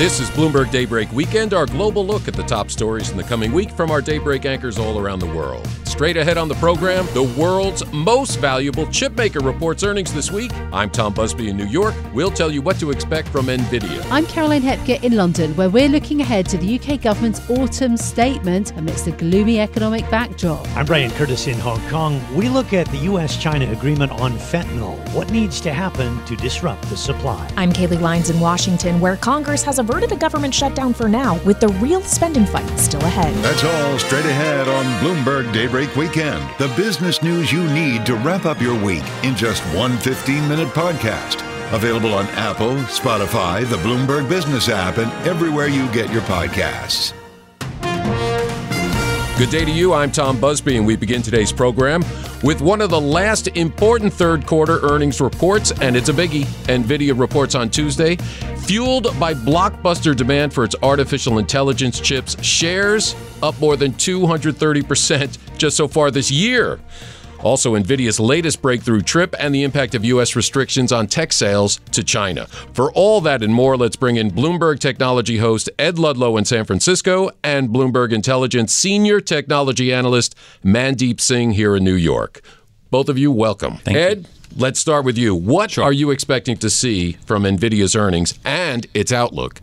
This is Bloomberg Daybreak Weekend, our global look at the top stories in the coming week from our Daybreak anchors all around the world. Straight ahead on the program, the world's most valuable chipmaker reports earnings this week. I'm Tom Busby in New York. We'll tell you what to expect from NVIDIA. I'm Caroline Hepker in London, where we're looking ahead to the UK government's autumn statement amidst a gloomy economic backdrop. I'm Brian Curtis in Hong Kong. We look at the US China agreement on fentanyl. What needs to happen to disrupt the supply? I'm Kailey Leinz in Washington, where Congress has averted a government shutdown for now, with the real spending fight still ahead. That's all straight ahead on Bloomberg Daybreak Weekend. The business news you need to wrap up your week in just one 15 minute podcast. Available on Apple, Spotify, the Bloomberg Business app, and everywhere you get your podcasts. Good day to you. I'm Tom Busby, and we begin today's program with one of the last important third quarter earnings reports, and it's a biggie. NVIDIA reports on Tuesday. Fueled by blockbuster demand for its artificial intelligence chips, shares up more than 230% just so far this year. Also, NVIDIA's latest breakthrough trip and the impact of U.S. restrictions on tech sales to China. For all that and more, let's bring in Bloomberg technology host Ed Ludlow in San Francisco and Bloomberg Intelligence senior technology analyst Mandeep Singh here in New York. Both of you, welcome. Thank Ed, you. Let's start with you. What Sure. are you expecting to see from NVIDIA's earnings and its outlook?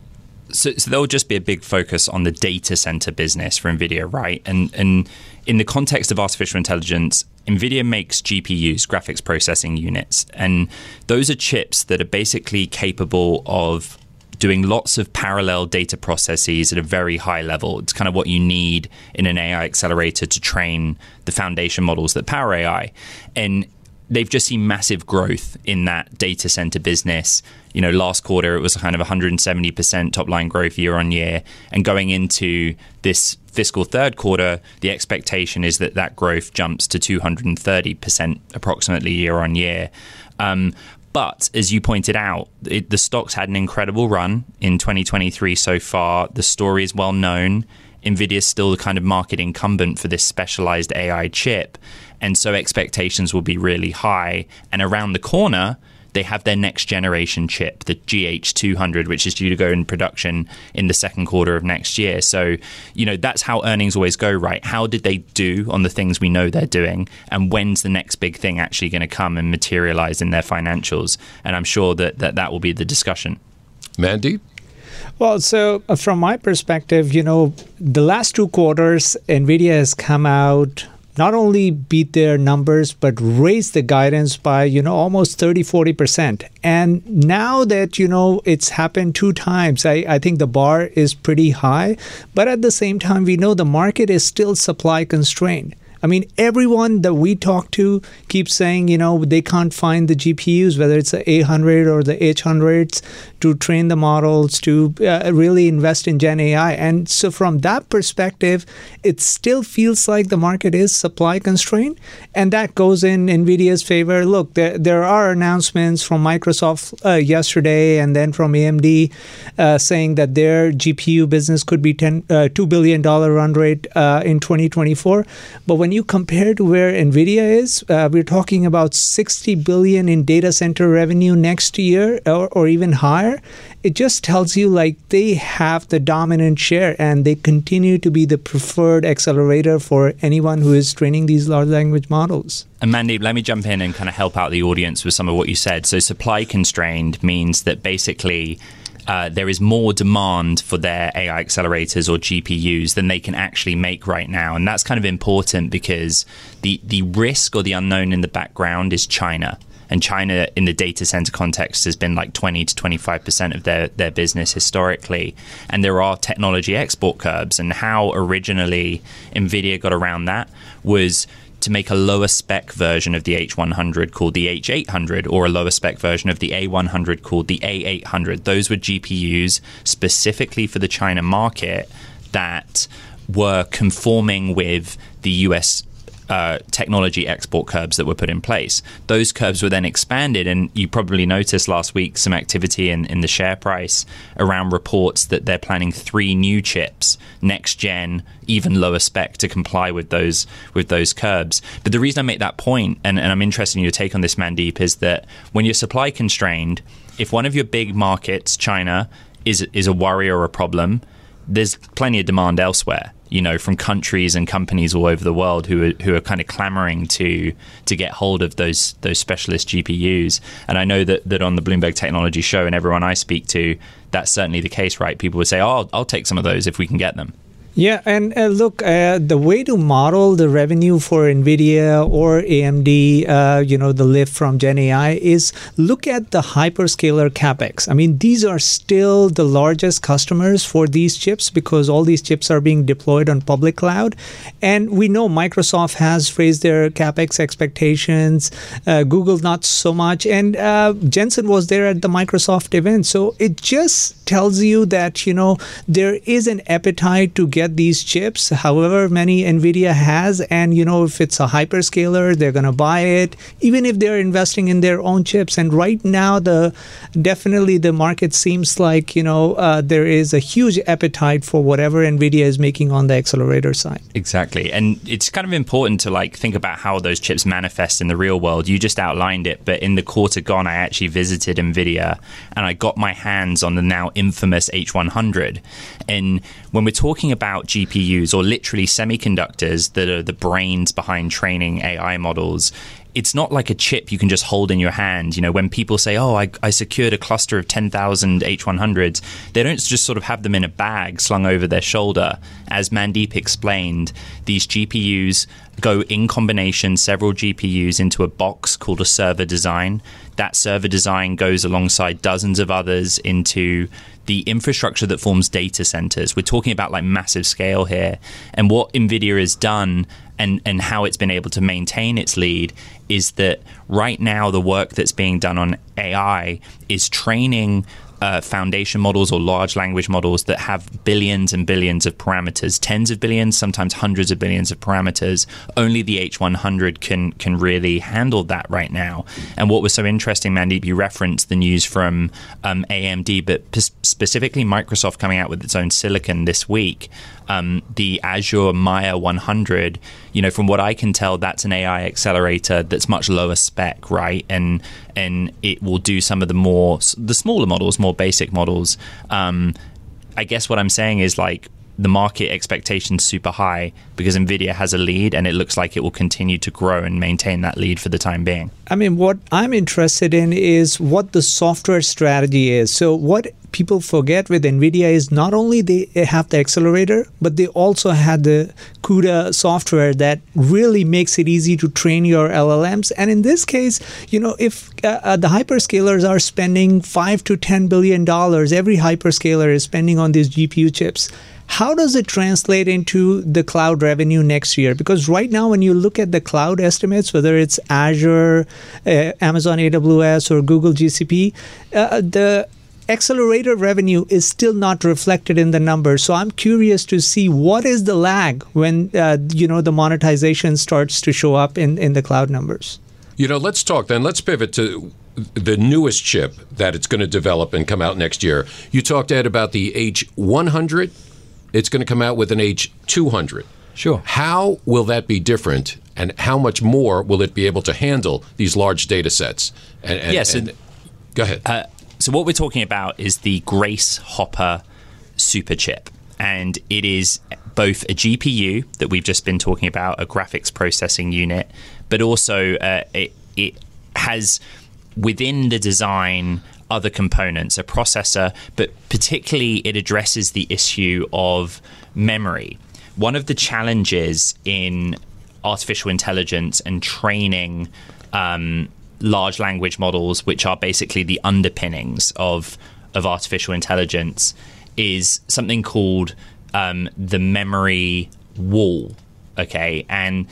So, so there'll just be a big focus on the data center business for NVIDIA, right? And and in the context of artificial intelligence, NVIDIA makes GPUs, graphics processing units, and those are chips that are basically capable of doing lots of parallel data processes at a very high level. It's kind of what you need in an AI accelerator to train the foundation models that power AI. And they've just seen massive growth in that data center business. You know, last quarter it was kind of 170% top line growth year on year. And going into this fiscal third quarter, the expectation is that that growth jumps to 230% approximately year on year. Um, but as you pointed out, it, the stocks had an incredible run in 2023 so far. The story is well known. Nvidia is still the kind of market incumbent for this specialized AI chip. And so expectations will be really high. And around the corner, they have their next generation chip, the GH200, which is due to go in production in the second quarter of next year. So, you know, that's how earnings always go, right? How did they do on the things we know they're doing? And when's the next big thing actually going to come and materialize in their financials? And I'm sure that that, that will be the discussion. Mandy? Well, so uh, from my perspective, you know, the last two quarters, NVIDIA has come out not only beat their numbers but raised the guidance by you know almost 30 40% and now that you know it's happened two times I, I think the bar is pretty high. But at the same time we know the market is still supply constrained. I mean, everyone that we talk to keeps saying, you know, they can't find the GPUs, whether it's the 800 or the H100s, to train the models, to uh, really invest in Gen AI. And so, from that perspective, it still feels like the market is supply constrained. And that goes in NVIDIA's favor. Look, there, there are announcements from Microsoft uh, yesterday and then from AMD uh, saying that their GPU business could be 10, uh, $2 billion run rate uh, in 2024. But when you compare to where NVIDIA is, uh, we're talking about 60 billion in data center revenue next year or, or even higher. It just tells you like they have the dominant share and they continue to be the preferred accelerator for anyone who is training these large language models. And Mandeep, let me jump in and kind of help out the audience with some of what you said. So, supply constrained means that basically uh, there is more demand for their AI accelerators or GPUs than they can actually make right now, and that's kind of important because the the risk or the unknown in the background is China. And China, in the data center context, has been like 20 to 25 percent of their, their business historically. And there are technology export curbs. And how originally NVIDIA got around that was to make a lower spec version of the H100 called the H800 or a lower spec version of the A100 called the A800. Those were GPUs specifically for the China market that were conforming with the US uh, technology export curbs that were put in place. Those curbs were then expanded, and you probably noticed last week some activity in, in the share price around reports that they're planning three new chips, next gen, even lower spec, to comply with those with those curbs. But the reason I make that point, and, and I'm interested in your take on this, Mandeep, is that when you're supply constrained, if one of your big markets, China, is is a worry or a problem, there's plenty of demand elsewhere you know, from countries and companies all over the world who are who are kind of clamoring to to get hold of those those specialist GPUs. And I know that that on the Bloomberg Technology Show and everyone I speak to, that's certainly the case, right? People would say, "Oh, I'll, I'll take some of those if we can get them." Yeah, and uh, look, uh, the way to model the revenue for NVIDIA or AMD, uh, you know, the lift from Gen AI is look at the hyperscaler capex. I mean, these are still the largest customers for these chips because all these chips are being deployed on public cloud. And we know Microsoft has raised their capex expectations, uh, Google not so much. And uh, Jensen was there at the Microsoft event. So it just tells you that, you know, there is an appetite to get get these chips, however many NVIDIA has. And, you know, if it's a hyperscaler, they're going to buy it, even if they're investing in their own chips. And right now, the definitely the market seems like, you know, uh, there is a huge appetite for whatever NVIDIA is making on the accelerator side. Exactly. And it's kind of important to like think about how those chips manifest in the real world. You just outlined it, but in the quarter gone, I actually visited NVIDIA and I got my hands on the now infamous H100. And when we're talking about GPUs or literally semiconductors that are the brains behind training AI models, it's not like a chip you can just hold in your hand. You know, when people say, "Oh, I, I secured a cluster of ten thousand H100s," they don't just sort of have them in a bag slung over their shoulder. As Mandeep explained, these GPUs go in combination, several GPUs into a box called a server design. That server design goes alongside dozens of others into the infrastructure that forms data centers. We're talking about like massive scale here. And what NVIDIA has done and, and how it's been able to maintain its lead is that right now the work that's being done on AI is training uh, foundation models or large language models that have billions and billions of parameters, tens of billions, sometimes hundreds of billions of parameters. Only the H100 can can really handle that right now. And what was so interesting, Mandeep, you referenced the news from um, AMD, but p- specifically Microsoft coming out with its own silicon this week um, the Azure Maia 100, you know, from what I can tell, that's an AI accelerator that's much lower spec, right? And and it will do some of the more the smaller models, more basic models. Um, I guess what I'm saying is like the market expectations super high because Nvidia has a lead and it looks like it will continue to grow and maintain that lead for the time being. I mean, what I'm interested in is what the software strategy is. So, what people forget with NVIDIA is not only they have the accelerator, but they also had the CUDA software that really makes it easy to train your LLMs. And in this case, you know, if uh, uh, the hyperscalers are spending five to ten billion dollars, every hyperscaler is spending on these GPU chips how does it translate into the cloud revenue next year? Because right now, when you look at the cloud estimates, whether it's Azure, uh, Amazon AWS, or Google GCP, uh, the accelerator revenue is still not reflected in the numbers. So I'm curious to see what is the lag when uh, you know the monetization starts to show up in, in the cloud numbers. You know, let's talk then. Let's pivot to the newest chip that it's going to develop and come out next year. You talked Ed about the H100 it's going to come out with an H200. Sure. How will that be different, and how much more will it be able to handle these large data sets? And, and yes. And, go ahead. Uh, so what we're talking about is the Grace Hopper super chip, and it is both a GPU that we've just been talking about, a graphics processing unit, but also uh, it, it has within the design other components, a processor, but particularly it addresses the issue of memory. One of the challenges in artificial intelligence and training um, large language models, which are basically the underpinnings of of artificial intelligence, is something called um, the memory wall. Okay, and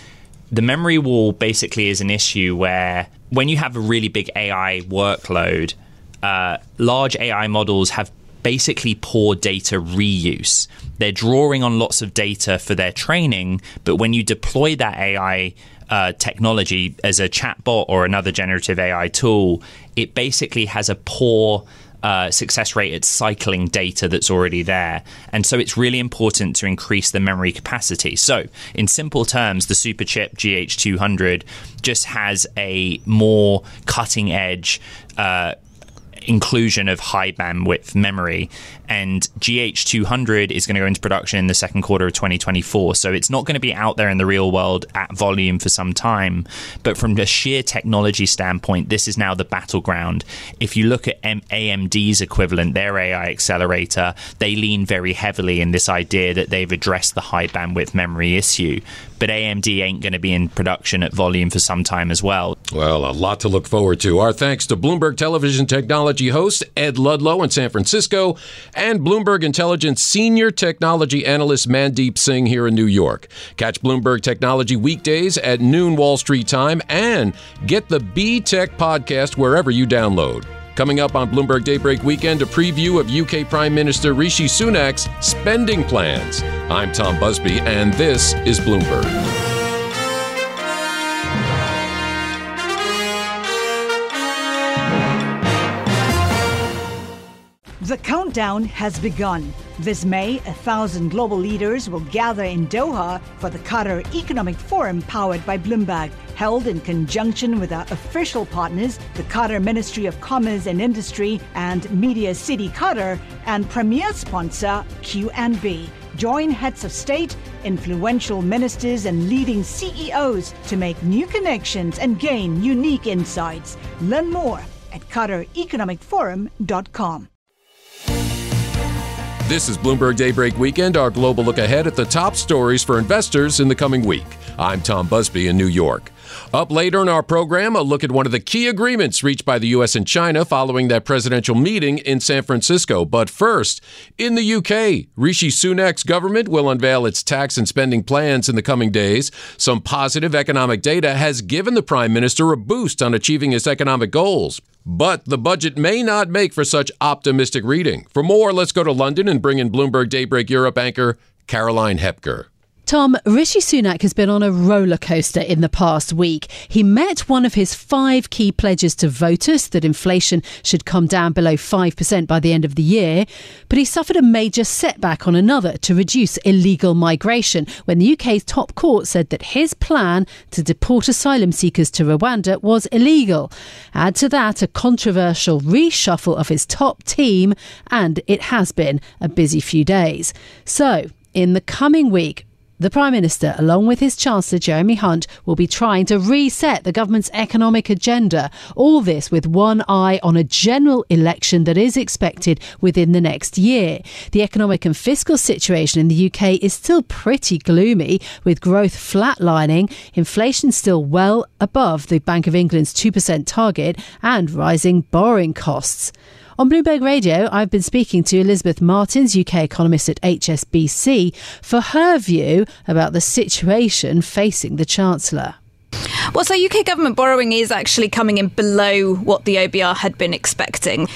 the memory wall basically is an issue where when you have a really big AI workload, uh, large AI models have basically poor data reuse. They're drawing on lots of data for their training, but when you deploy that AI uh, technology as a chatbot or another generative AI tool, it basically has a poor uh, success rate at cycling data that's already there. And so it's really important to increase the memory capacity. So, in simple terms, the superchip GH200 just has a more cutting edge. Uh, inclusion of high bandwidth memory. And GH200 is going to go into production in the second quarter of 2024. So it's not going to be out there in the real world at volume for some time. But from a sheer technology standpoint, this is now the battleground. If you look at AMD's equivalent, their AI accelerator, they lean very heavily in this idea that they've addressed the high bandwidth memory issue but AMD ain't going to be in production at volume for some time as well. Well, a lot to look forward to. Our thanks to Bloomberg Television technology host Ed Ludlow in San Francisco and Bloomberg Intelligence senior technology analyst Mandeep Singh here in New York. Catch Bloomberg Technology weekdays at noon Wall Street time and get the B Tech podcast wherever you download. Coming up on Bloomberg Daybreak Weekend, a preview of UK Prime Minister Rishi Sunak's spending plans. I'm Tom Busby, and this is Bloomberg. The countdown has begun. This May, a thousand global leaders will gather in Doha for the Qatar Economic Forum powered by Bloomberg, held in conjunction with our official partners, the Qatar Ministry of Commerce and Industry and Media City Qatar, and premier sponsor QNB. Join heads of state, influential ministers, and leading CEOs to make new connections and gain unique insights. Learn more at QatarEconomicForum.com. This is Bloomberg Daybreak Weekend, our global look ahead at the top stories for investors in the coming week. I'm Tom Busby in New York. Up later in our program, a look at one of the key agreements reached by the U.S. and China following that presidential meeting in San Francisco. But first, in the UK, Rishi Sunak's government will unveil its tax and spending plans in the coming days. Some positive economic data has given the Prime Minister a boost on achieving his economic goals. But the budget may not make for such optimistic reading. For more, let's go to London and bring in Bloomberg Daybreak Europe anchor Caroline Hepker. Tom, Rishi Sunak has been on a roller coaster in the past week. He met one of his five key pledges to voters that inflation should come down below 5% by the end of the year, but he suffered a major setback on another to reduce illegal migration when the UK's top court said that his plan to deport asylum seekers to Rwanda was illegal. Add to that a controversial reshuffle of his top team, and it has been a busy few days. So, in the coming week, the Prime Minister, along with his Chancellor Jeremy Hunt, will be trying to reset the government's economic agenda. All this with one eye on a general election that is expected within the next year. The economic and fiscal situation in the UK is still pretty gloomy, with growth flatlining, inflation still well above the Bank of England's 2% target, and rising borrowing costs. On Bloomberg Radio, I've been speaking to Elizabeth Martins, UK economist at HSBC, for her view about the situation facing the Chancellor. Well, so UK government borrowing is actually coming in below what the OBR had been expecting.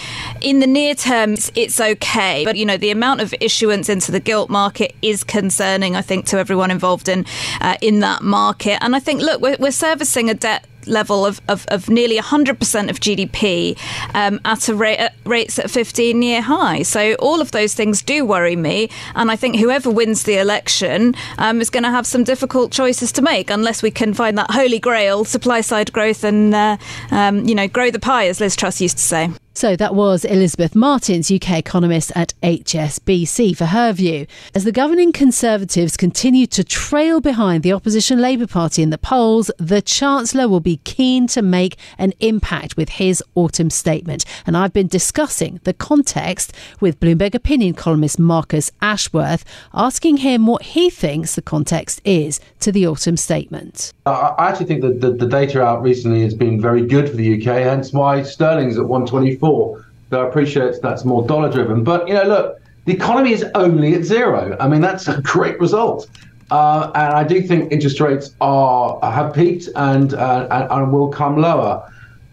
In the near term, it's okay, but you know the amount of issuance into the gilt market is concerning. I think to everyone involved in uh, in that market, and I think look, we're, we're servicing a debt level of, of, of nearly 100% of GDP um, at a rate at rates at 15 year high. So all of those things do worry me. And I think whoever wins the election um, is going to have some difficult choices to make unless we can find that holy grail supply side growth and, uh, um, you know, grow the pie, as Liz Truss used to say. So that was Elizabeth Martins, UK economist at HSBC, for her view. As the governing Conservatives continue to trail behind the opposition Labour Party in the polls, the Chancellor will be keen to make an impact with his autumn statement. And I've been discussing the context with Bloomberg opinion columnist Marcus Ashworth, asking him what he thinks the context is to the autumn statement. I actually think that the, the data out recently has been very good for the UK, hence why sterling's at 124 before. Though I appreciate that's more dollar driven. But, you know, look, the economy is only at zero. I mean, that's a great result. Uh, and I do think interest rates are have peaked and uh, and, and, will come lower.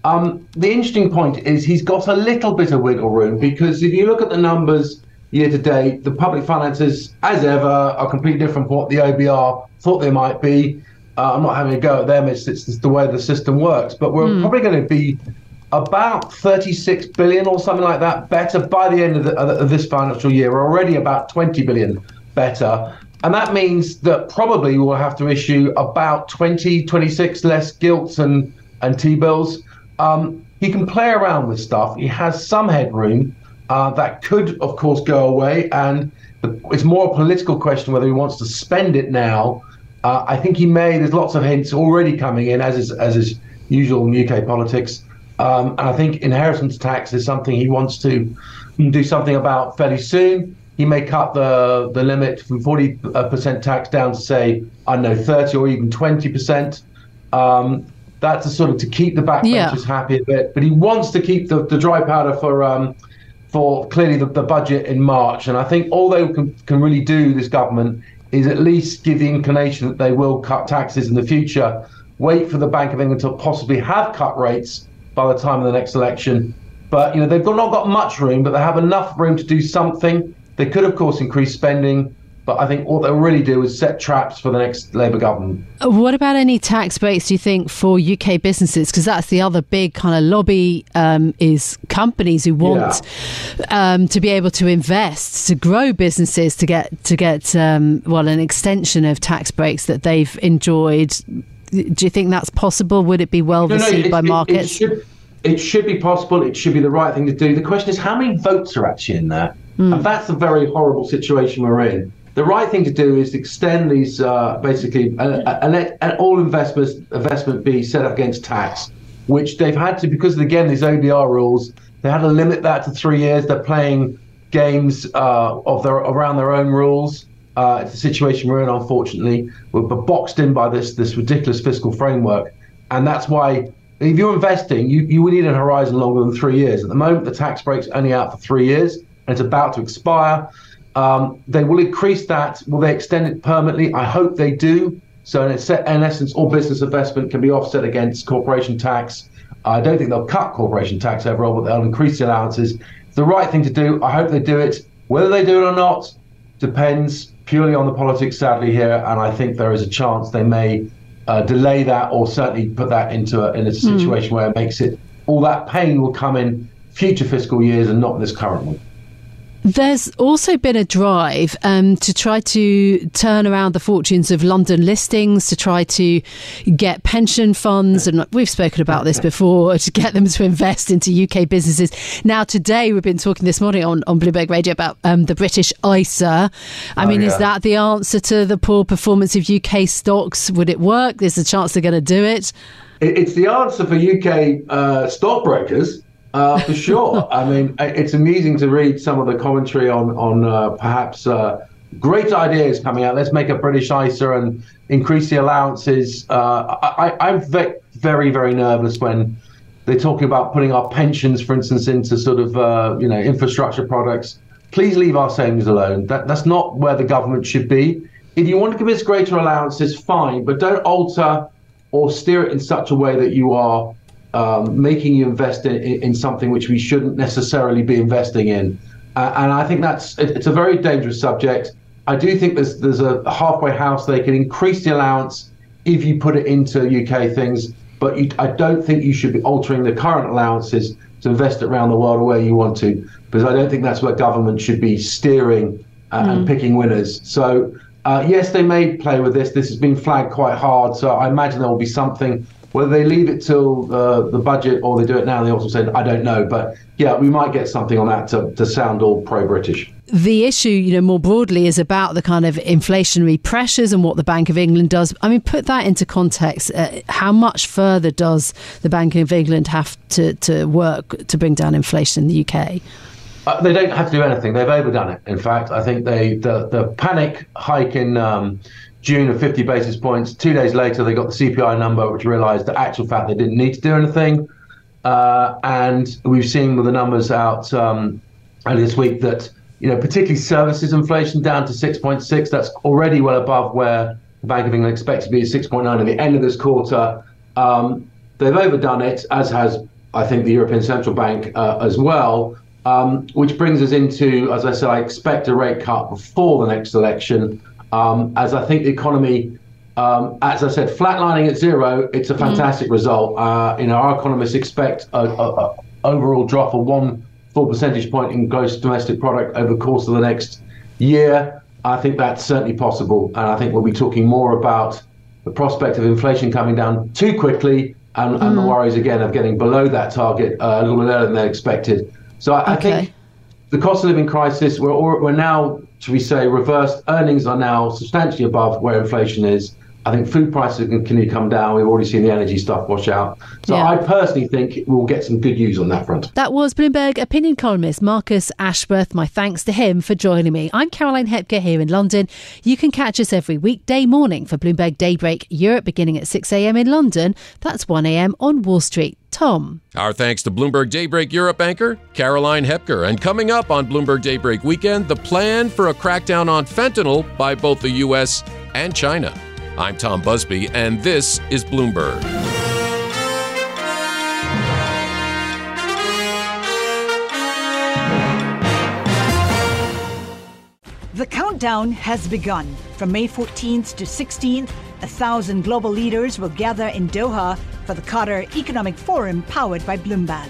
Um, the interesting point is he's got a little bit of wiggle room because if you look at the numbers year to date, the public finances, as ever, are completely different from what the OBR thought they might be. Uh, I'm not having a go at them; it's, it's the way the system works. But we're mm. probably going to be about 36 billion or something like that better by the end of, the, of this financial year. We're already about 20 billion better. And that means that probably we'll have to issue about 20, 26 less gilts and, and T bills. Um, he can play around with stuff. He has some headroom uh, that could, of course, go away. And the, it's more a political question whether he wants to spend it now. Uh, I think he may. There's lots of hints already coming in, as is, as is usual in UK politics. Um, and I think inheritance tax is something he wants to do something about fairly soon. He may cut the, the limit from 40% tax down to, say, I don't know, 30 or even 20%. Um, that's a sort of to keep the backbenchers yeah. happy a bit. But he wants to keep the, the dry powder for um, for clearly the, the budget in March. And I think all they can, can really do, this government, is at least give the inclination that they will cut taxes in the future. Wait for the Bank of England to possibly have cut rates by the time of the next election. But you know they've not got much room, but they have enough room to do something. They could, of course, increase spending. But I think what they'll really do is set traps for the next Labour government. What about any tax breaks, do you think, for UK businesses? Because that's the other big kind of lobby um, is companies who want yeah. um, to be able to invest, to grow businesses, to get, to get um, well, an extension of tax breaks that they've enjoyed do you think that's possible? Would it be well received no, by markets? It, it, should, it should be possible. It should be the right thing to do. The question is, how many votes are actually in there? Mm. And that's a very horrible situation we're in. The right thing to do is extend these, uh, basically, and let all investments investment be set up against tax, which they've had to because again these OBR rules. They had to limit that to three years. They're playing games uh, of their around their own rules. Uh, it's a situation we're in, unfortunately. We're boxed in by this this ridiculous fiscal framework, and that's why if you're investing, you you need a horizon longer than three years. At the moment, the tax break's only out for three years, and it's about to expire. Um, they will increase that. Will they extend it permanently? I hope they do. So in, in essence, all business investment can be offset against corporation tax. I don't think they'll cut corporation tax overall, but they'll increase the allowances. It's the right thing to do. I hope they do it. Whether they do it or not depends purely on the politics, sadly, here. And I think there is a chance they may uh, delay that or certainly put that into a, in a hmm. situation mm. where it makes it all that pain will come in future fiscal years and not this current one. There's also been a drive um, to try to turn around the fortunes of London listings, to try to get pension funds, and we've spoken about this before, to get them to invest into UK businesses. Now, today, we've been talking this morning on, on Bloomberg Radio about um, the British ISA. I oh, mean, yeah. is that the answer to the poor performance of UK stocks? Would it work? There's a chance they're going to do it. It's the answer for UK uh, stockbrokers uh, for sure. I mean, it's amusing to read some of the commentary on on uh, perhaps uh, great ideas coming out. Let's make a British ISA and increase the allowances. Uh, I, am very very nervous when they're talking about putting our pensions, for instance, into sort of uh, you know infrastructure products. Please leave our savings alone. That that's not where the government should be. If you want to give us greater allowances, fine, but don't alter or steer it in such a way that you are um, making you invest in, in, something which we shouldn't necessarily be investing in. Uh, and I think that's it, it's a very dangerous subject. I do think there's there's a halfway house. They can increase the allowance if you put it into UK things, but you, I don't think you should be altering the current allowances to invest it around the world where you want to, because I don't think that's where government should be steering uh, mm. and picking winners. So. Uh, yes, they may play with this. This has been flagged quite hard, so I imagine there will be something whether they leave it till uh, the budget or they do it now, they also said, I don't know. But yeah, we might get something on that to, to sound all pro British. The issue, you know, more broadly is about the kind of inflationary pressures and what the Bank of England does. I mean, put that into context. Uh, how much further does the Bank of England have to, to work to bring down inflation in the UK? Uh, they don't have to do anything. They've overdone it. In fact, I think they the, the panic hike in um, June of 50 basis points. Two days later, they got the CPI number, which realised that actual fact they didn't need to do anything. Uh, and we've seen with the numbers out um, earlier this week that you know, particularly services inflation down to 6.6. That's already well above where the Bank of England expects to be at 6.9 at the end of this quarter. Um, they've overdone it, as has, I think, the European Central Bank uh, as well. Um, which brings us into, as I said, I expect a rate cut before the next election, um, as I think the economy, um, as I said, flatlining at zero, it's a mm. fantastic mm. result. Uh, you know, our economists expect a, a, a overall drop of one full percentage point in gross domestic product over the course of the next year. I think that's certainly possible, and I think we'll be talking more about the prospect of inflation coming down too quickly and, mm. the worries again of getting below that target uh, a little bit earlier than they expected. So I, okay. I think the cost of living crisis, we're, we're now, to we say, reversed. Earnings are now substantially above where inflation is. I think food prices can continue to come down. We've already seen the energy stuff wash out. So yeah. I personally think we'll get some good news on that front. That was Bloomberg opinion columnist Marcus Ashworth. My thanks to him for joining me. I'm Caroline Hepker here in London. You can catch us every weekday morning for Bloomberg Daybreak Europe beginning at 6am in London. That's 1am on Wall Street. Tom. Our thanks to Bloomberg Daybreak Europe anchor Caroline Hepker. And coming up on Bloomberg Daybreak Weekend, the plan for a crackdown on fentanyl by both the U.S. and China. I'm Tom Busby, and this is Bloomberg. The countdown has begun. From May 14th to 16th, a thousand global leaders will gather in Doha for the Qatar Economic Forum powered by Bloomberg.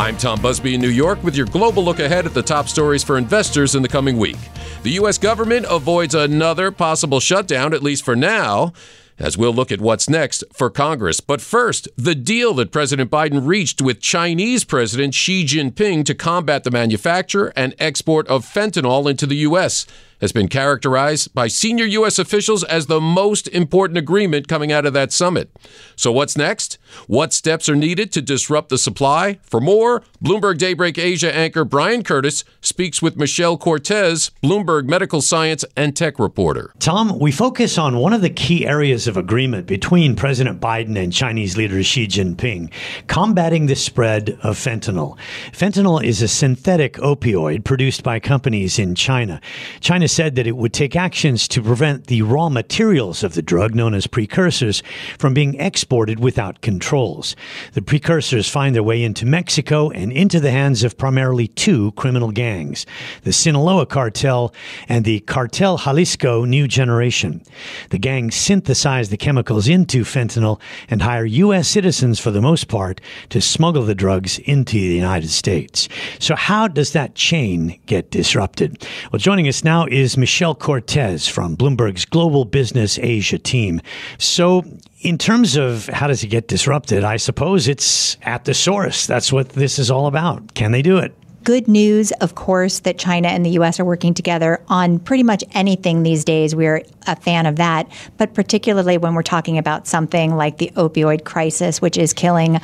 I'm Tom Busby in New York with your global look ahead at the top stories for investors in the coming week. The U.S. government avoids another possible shutdown, at least for now as we'll look at what's next for Congress. But first, the deal that President Biden reached with Chinese President Xi Jinping to combat the manufacture and export of fentanyl into the U.S has been characterized by senior U.S. officials as the most important agreement coming out of that summit. So, what's next? What steps are needed to disrupt the supply? For more, Bloomberg Daybreak Asia anchor Brian Curtis speaks with Michelle Cortez, Bloomberg medical science and tech reporter. Tom, we focus on one of the key areas of agreement between President Biden and Chinese leader Xi Jinping combating the spread of fentanyl. Fentanyl is a synthetic opioid produced by companies in China. China said that it would take actions to prevent the raw materials of the drug, known as precursors, from being exported without controls. The precursors find their way into Mexico and into the hands of primarily two criminal gangs the Sinaloa cartel and the Cartel Jalisco New Generation. The gangs synthesize the chemicals into fentanyl and hire U.S. citizens, for the most part, to smuggle the drugs into the United States. So, how does that chain get disrupted? Well, joining us now is is Michelle Cortez from Bloomberg's Global Business Asia team. So, in terms of how does it get disrupted, I suppose it's at the source. That's what this is all about. Can they do it? good news, of course, that China and the U.S. are working together on pretty much anything these days. We're a fan of that. But particularly when we're talking about something like the opioid crisis, which is killing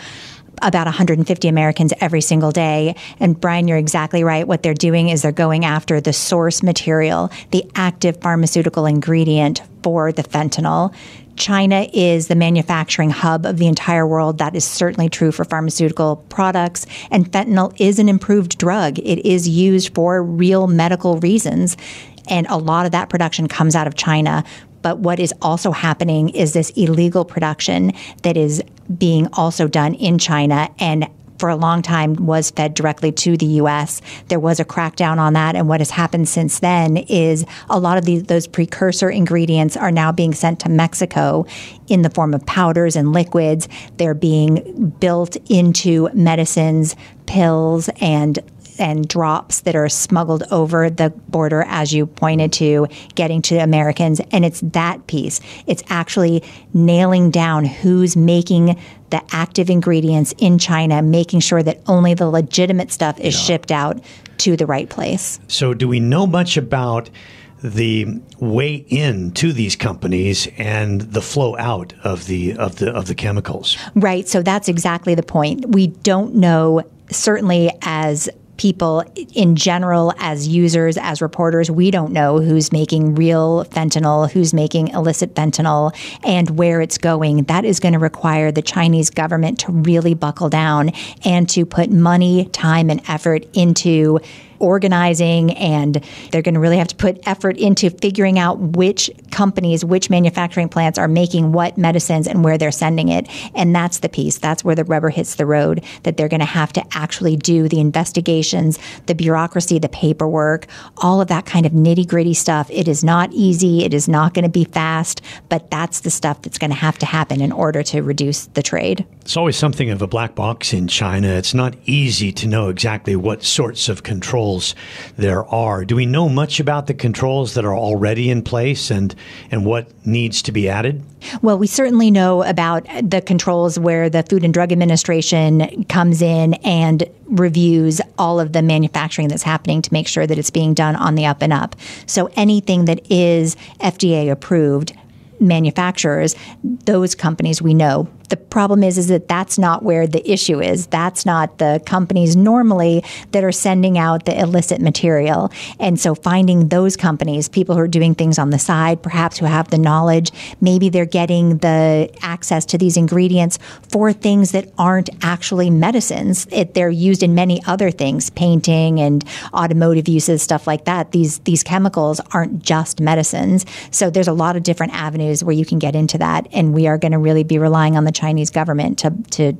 about 150 Americans every single day. And Brian, you're exactly right. What they're doing is they're going after the source material, the active pharmaceutical ingredient for the fentanyl. China is the manufacturing hub of the entire world. That is certainly true for pharmaceutical products. And fentanyl is an improved drug. It is used for real medical reasons. And a lot of that production comes out of China. But what is also happening is this illegal production that is being also done in China and for a long time was fed directly to the U.S. There was a crackdown on that, and what has happened since then is a lot of those precursor ingredients are now being sent to Mexico in the form of powders and liquids. They're being built into medicines, pills, and and drops that are smuggled over the border, as you pointed to, getting to Americans. And it's that piece. It's actually nailing down who's making the active ingredients in China, making sure that only the legitimate stuff is yeah. shipped out to the right place. So, do we know much about? the way in to these companies and the flow out of the of the of the chemicals. Right. So that's exactly the point. We don't know certainly as people in general as users as reporters we don't know who's making real fentanyl who's making illicit fentanyl and where it's going. That is going to require the chinese government to really buckle down and to put money time and effort into organizing and they're going to really have to put effort into figuring out which companies, which manufacturing plants are making what medicines and where they're sending it. And that's the piece. That's where the rubber hits the road that they're going to have to actually do the investigations, the bureaucracy, the paperwork, all of that kind of nitty gritty stuff. It is not easy. It is not going to be fast, but that's the stuff that's going to have to happen in order to reduce the trade. It's always something of a black box in China. It's not easy to know exactly what sorts of control controls there are. Do we know much about the controls that are already in place and, and what needs to be added? Well, we certainly know about the controls where the Food and Drug Administration comes in and reviews all of the manufacturing that's happening to make sure that it's being done on the up and up. So anything that is FDA approved manufacturers, those companies we know the problem is is that that's not where the issue is. That's not the companies normally that are sending out the illicit material. And so finding those companies, people who are doing things on the side, perhaps who have the knowledge, maybe they're getting the access to these ingredients for things that aren't actually medicines. It, they're used in many other things, painting and automotive uses, stuff like that. These these chemicals aren't just medicines. So there's a lot of different avenues where you can get into that, and we are going to really be relying on the Chinese government to to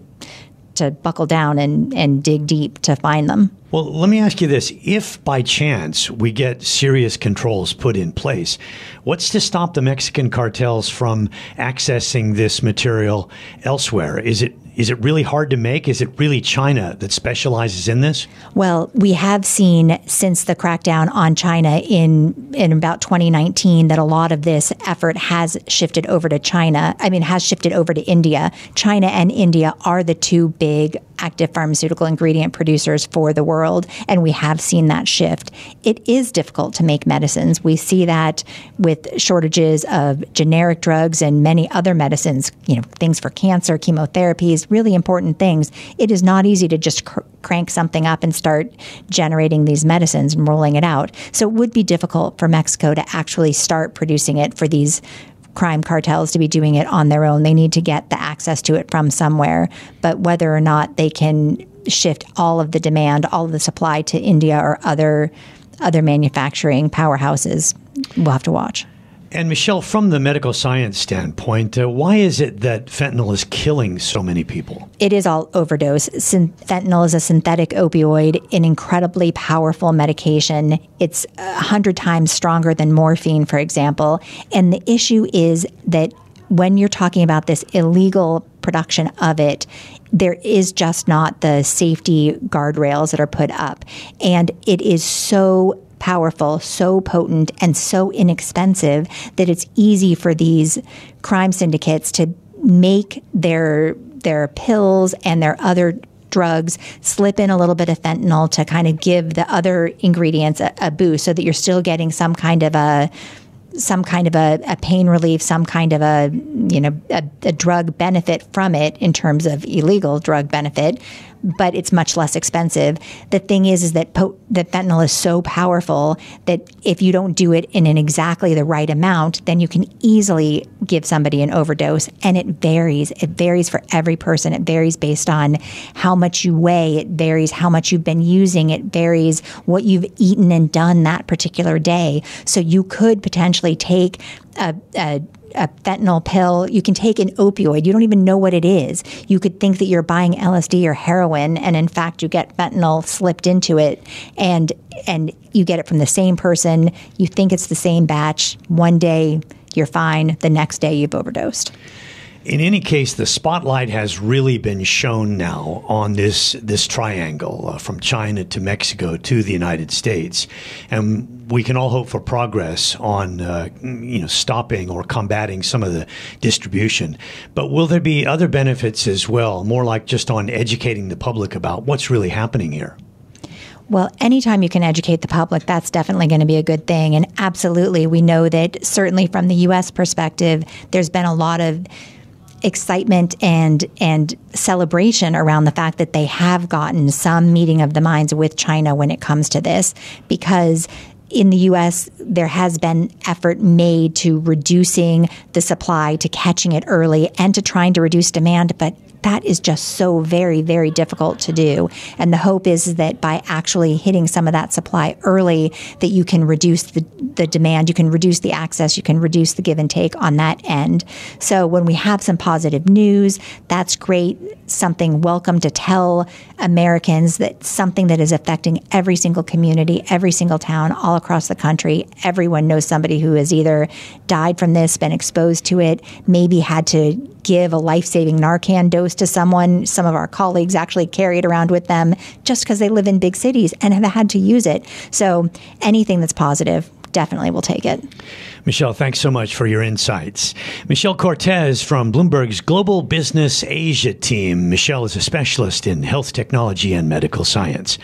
to buckle down and, and dig deep to find them. Well, let me ask you this. If by chance we get serious controls put in place, what's to stop the Mexican cartels from accessing this material elsewhere? Is it is it really hard to make? Is it really China that specializes in this? Well, we have seen since the crackdown on China in in about 2019 that a lot of this effort has shifted over to China. I mean, has shifted over to India. China and India are the two big active pharmaceutical ingredient producers for the world, and we have seen that shift. It is difficult to make medicines. We see that with shortages of generic drugs and many other medicines, you know, things for cancer, chemotherapies, really important things, it is not easy to just cr- crank something up and start generating these medicines and rolling it out. So it would be difficult for Mexico to actually start producing it for these crime cartels to be doing it on their own. They need to get the access to it from somewhere. But whether or not they can shift all of the demand, all of the supply to India or other other manufacturing powerhouses, we'll have to watch. And Michelle, from the medical science standpoint, uh, why is it that fentanyl is killing so many people? It is all overdose. fentanyl is a synthetic opioid, an incredibly powerful medication. It's a hundred times stronger than morphine, for example. And the issue is that when you're talking about this illegal production of it, there is just not the safety guardrails that are put up. And it is so powerful, so potent, and so inexpensive that it's easy for these crime syndicates to make their their pills and their other drugs slip in a little bit of fentanyl to kind of give the other ingredients a, a boost so that you're still getting some kind of a some kind of a, a, pain relief, some kind of a you know a, a, drug benefit from it in terms of illegal drug benefit, but it's much less expensive. The thing is, is that po- that fentanyl is so powerful that if you don't do it in an exactly the right amount, then you can easily give somebody an overdose. And it varies. It varies for every person. It varies based on how much you weigh. It varies how much you've been using. It varies what you've eaten and done that particular day. So you could potentially take a, a a fentanyl pill. You can take an opioid. You don't even know what it is. You could think that you're buying LSD or heroin, and in fact, you get fentanyl slipped into it, and and you get it from the same person. You think it's the same batch. One day you're fine. The next day you've overdosed. In any case, the spotlight has really been shown now on this this triangle uh, from China to Mexico to the United States, and we can all hope for progress on uh, you know stopping or combating some of the distribution. But will there be other benefits as well? More like just on educating the public about what's really happening here. Well, anytime you can educate the public, that's definitely going to be a good thing. And absolutely, we know that certainly from the U.S. perspective, there's been a lot of excitement and and celebration around the fact that they have gotten some meeting of the minds with China when it comes to this because in the US, there has been effort made to reducing the supply, to catching it early, and to trying to reduce demand. But that is just so very, very difficult to do. And the hope is that by actually hitting some of that supply early, that you can reduce the, the demand, you can reduce the access, you can reduce the give and take on that end. So when we have some positive news, that's great. Something welcome to tell Americans that something that is affecting every single community, every single town, all across the country. Everyone knows somebody who has either died from this, been exposed to it, maybe had to give a life saving Narcan dose to someone. Some of our colleagues actually carry it around with them just because they live in big cities and have had to use it. So anything that's positive, definitely will take it. Michelle, thanks so much for your insights. Michelle Cortez from Bloomberg's Global Business Asia team. Michelle is a specialist in health technology and medical science.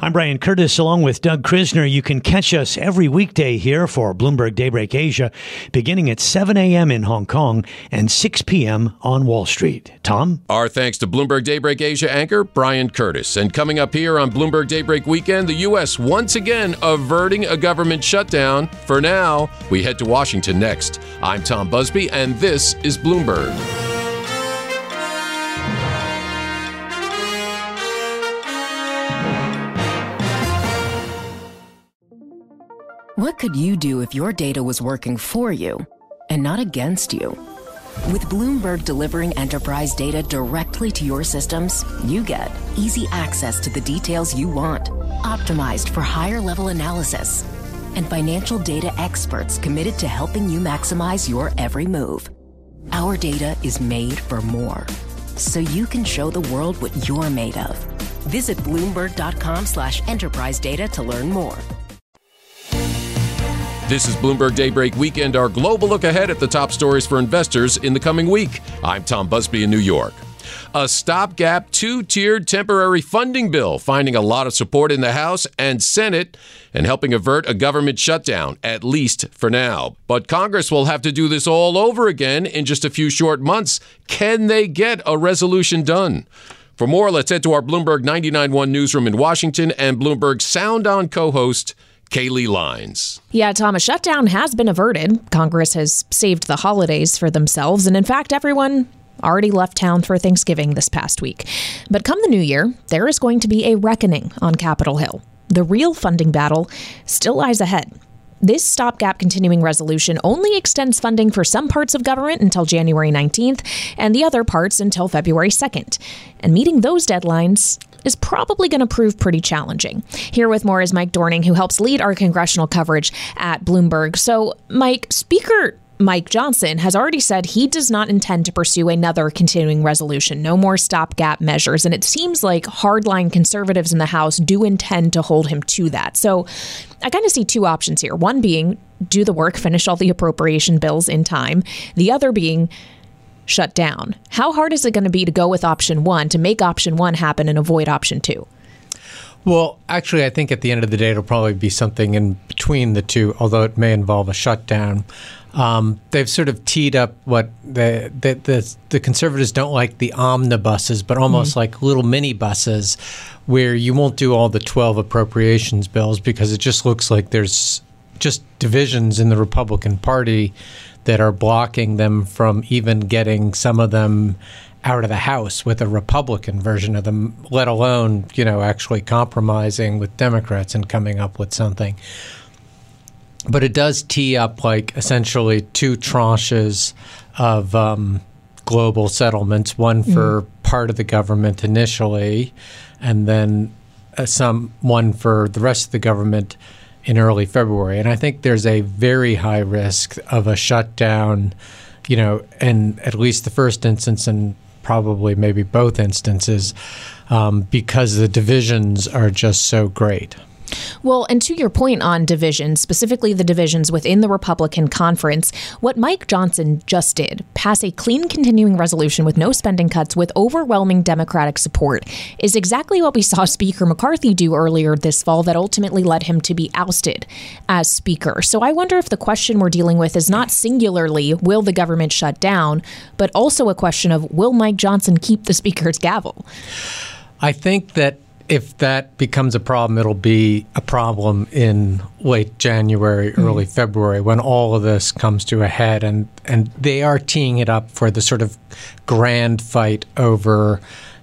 I'm Brian Curtis along with Doug Krisner. You can catch us every weekday here for Bloomberg Daybreak Asia, beginning at 7 a.m. in Hong Kong and 6 p.m. on Wall Street. Tom? Our thanks to Bloomberg Daybreak Asia anchor Brian Curtis. And coming up here on Bloomberg Daybreak Weekend, the U.S. once again averting a government shutdown. For now, we head to Washington next. I'm Tom Busby, and this is Bloomberg. What could you do if your data was working for you and not against you? With Bloomberg delivering enterprise data directly to your systems, you get easy access to the details you want, optimized for higher level analysis and financial data experts committed to helping you maximize your every move. Our data is made for more, so you can show the world what you're made of. Visit Bloomberg.com slash enterprise data to learn more. This is Bloomberg Daybreak Weekend, our global look ahead at the top stories for investors in the coming week. I'm Tom Busby in New York a stopgap two tiered temporary funding bill, finding a lot of support in the House and Senate and helping avert a government shutdown, at least for now. But Congress will have to do this all over again in just a few short months. Can they get a resolution done? For more, let's head to our Bloomberg 99.1 newsroom in Washington and Bloomberg Sound On co host. Kaylee Lines. Yeah, Tom, a shutdown has been averted. Congress has saved the holidays for themselves. And in fact, everyone already left town for Thanksgiving this past week. But come the new year, there is going to be a reckoning on Capitol Hill. The real funding battle still lies ahead. This stopgap continuing resolution only extends funding for some parts of government until January 19th and the other parts until February 2nd. And meeting those deadlines is probably going to prove pretty challenging. Here with more is Mike Dorning, who helps lead our congressional coverage at Bloomberg. So, Mike, Speaker Mike Johnson has already said he does not intend to pursue another continuing resolution, no more stopgap measures. And it seems like hardline conservatives in the House do intend to hold him to that. So I kind of see two options here. One being do the work, finish all the appropriation bills in time, the other being shut down. How hard is it going to be to go with option one to make option one happen and avoid option two? Well, actually, I think at the end of the day, it'll probably be something in between the two, although it may involve a shutdown. Um, they've sort of teed up what the, the, the the conservatives don't like the omnibuses, but almost mm-hmm. like little mini buses, where you won't do all the twelve appropriations bills because it just looks like there's just divisions in the Republican Party that are blocking them from even getting some of them out of the House with a Republican version of them, let alone you know actually compromising with Democrats and coming up with something but it does tee up like essentially two tranches of um, global settlements one for mm. part of the government initially and then uh, some one for the rest of the government in early February and I think there's a very high risk of a shutdown you know in at least the first instance and probably maybe both instances um, because the divisions are just so great Well, and to your point on divisions, specifically the divisions within the Republican conference, what Mike Johnson just did, pass a clean continuing resolution with no spending cuts with overwhelming Democratic support, is exactly what we saw Speaker McCarthy do earlier this fall that ultimately led him to be ousted as Speaker. So I wonder if the question we're dealing with is not singularly, will the government shut down, but also a question of, will Mike Johnson keep the Speaker's gavel? I think that if that becomes a problem, it'll be a problem in late January, mm-hmm. early February, when all of this comes to a head, and and they are teeing it up for the sort of grand fight over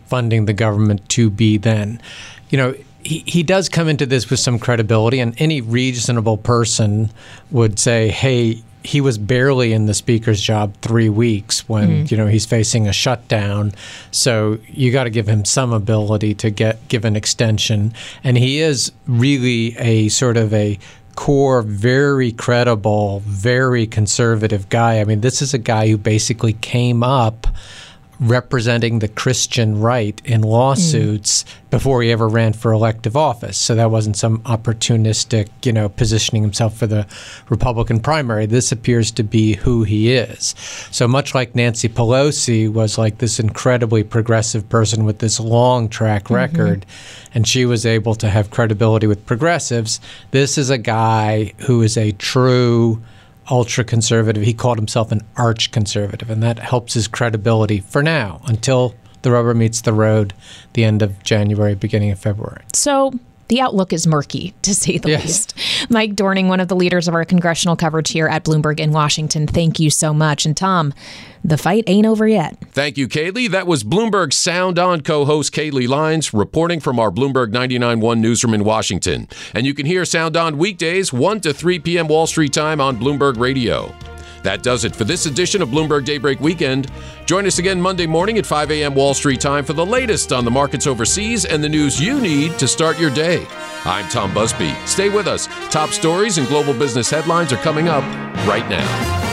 funding the government to be then. You know, he, he does come into this with some credibility, and any reasonable person would say, hey, he was barely in the speaker's job three weeks when mm. you know he's facing a shutdown. So you got to give him some ability to get give an extension, and he is really a sort of a core, very credible, very conservative guy. I mean, this is a guy who basically came up representing the Christian right in lawsuits mm. before he ever ran for elective office. So that wasn't some opportunistic, you know, positioning himself for the Republican primary. This appears to be who he is. So much like Nancy Pelosi was like this incredibly progressive person with this long track mm-hmm. record, mm-hmm. and she was able to have credibility with progressives, this is a guy who is a true ultra conservative. He called himself an arch conservative, and that helps his credibility for now until the rubber meets the road the end of January, beginning of February. So the outlook is murky, to say the yes. least. Mike Dorning, one of the leaders of our congressional coverage here at Bloomberg in Washington, thank you so much. And Tom, the fight ain't over yet. Thank you, Kaylee. That was Bloomberg Sound On co host Kaylee Lines reporting from our Bloomberg 99.1 newsroom in Washington. And you can hear Sound On weekdays, 1 to 3 p.m. Wall Street time on Bloomberg Radio. That does it for this edition of Bloomberg Daybreak Weekend. Join us again Monday morning at 5 a.m. Wall Street time for the latest on the markets overseas and the news you need to start your day. I'm Tom Busby. Stay with us. Top stories and global business headlines are coming up right now.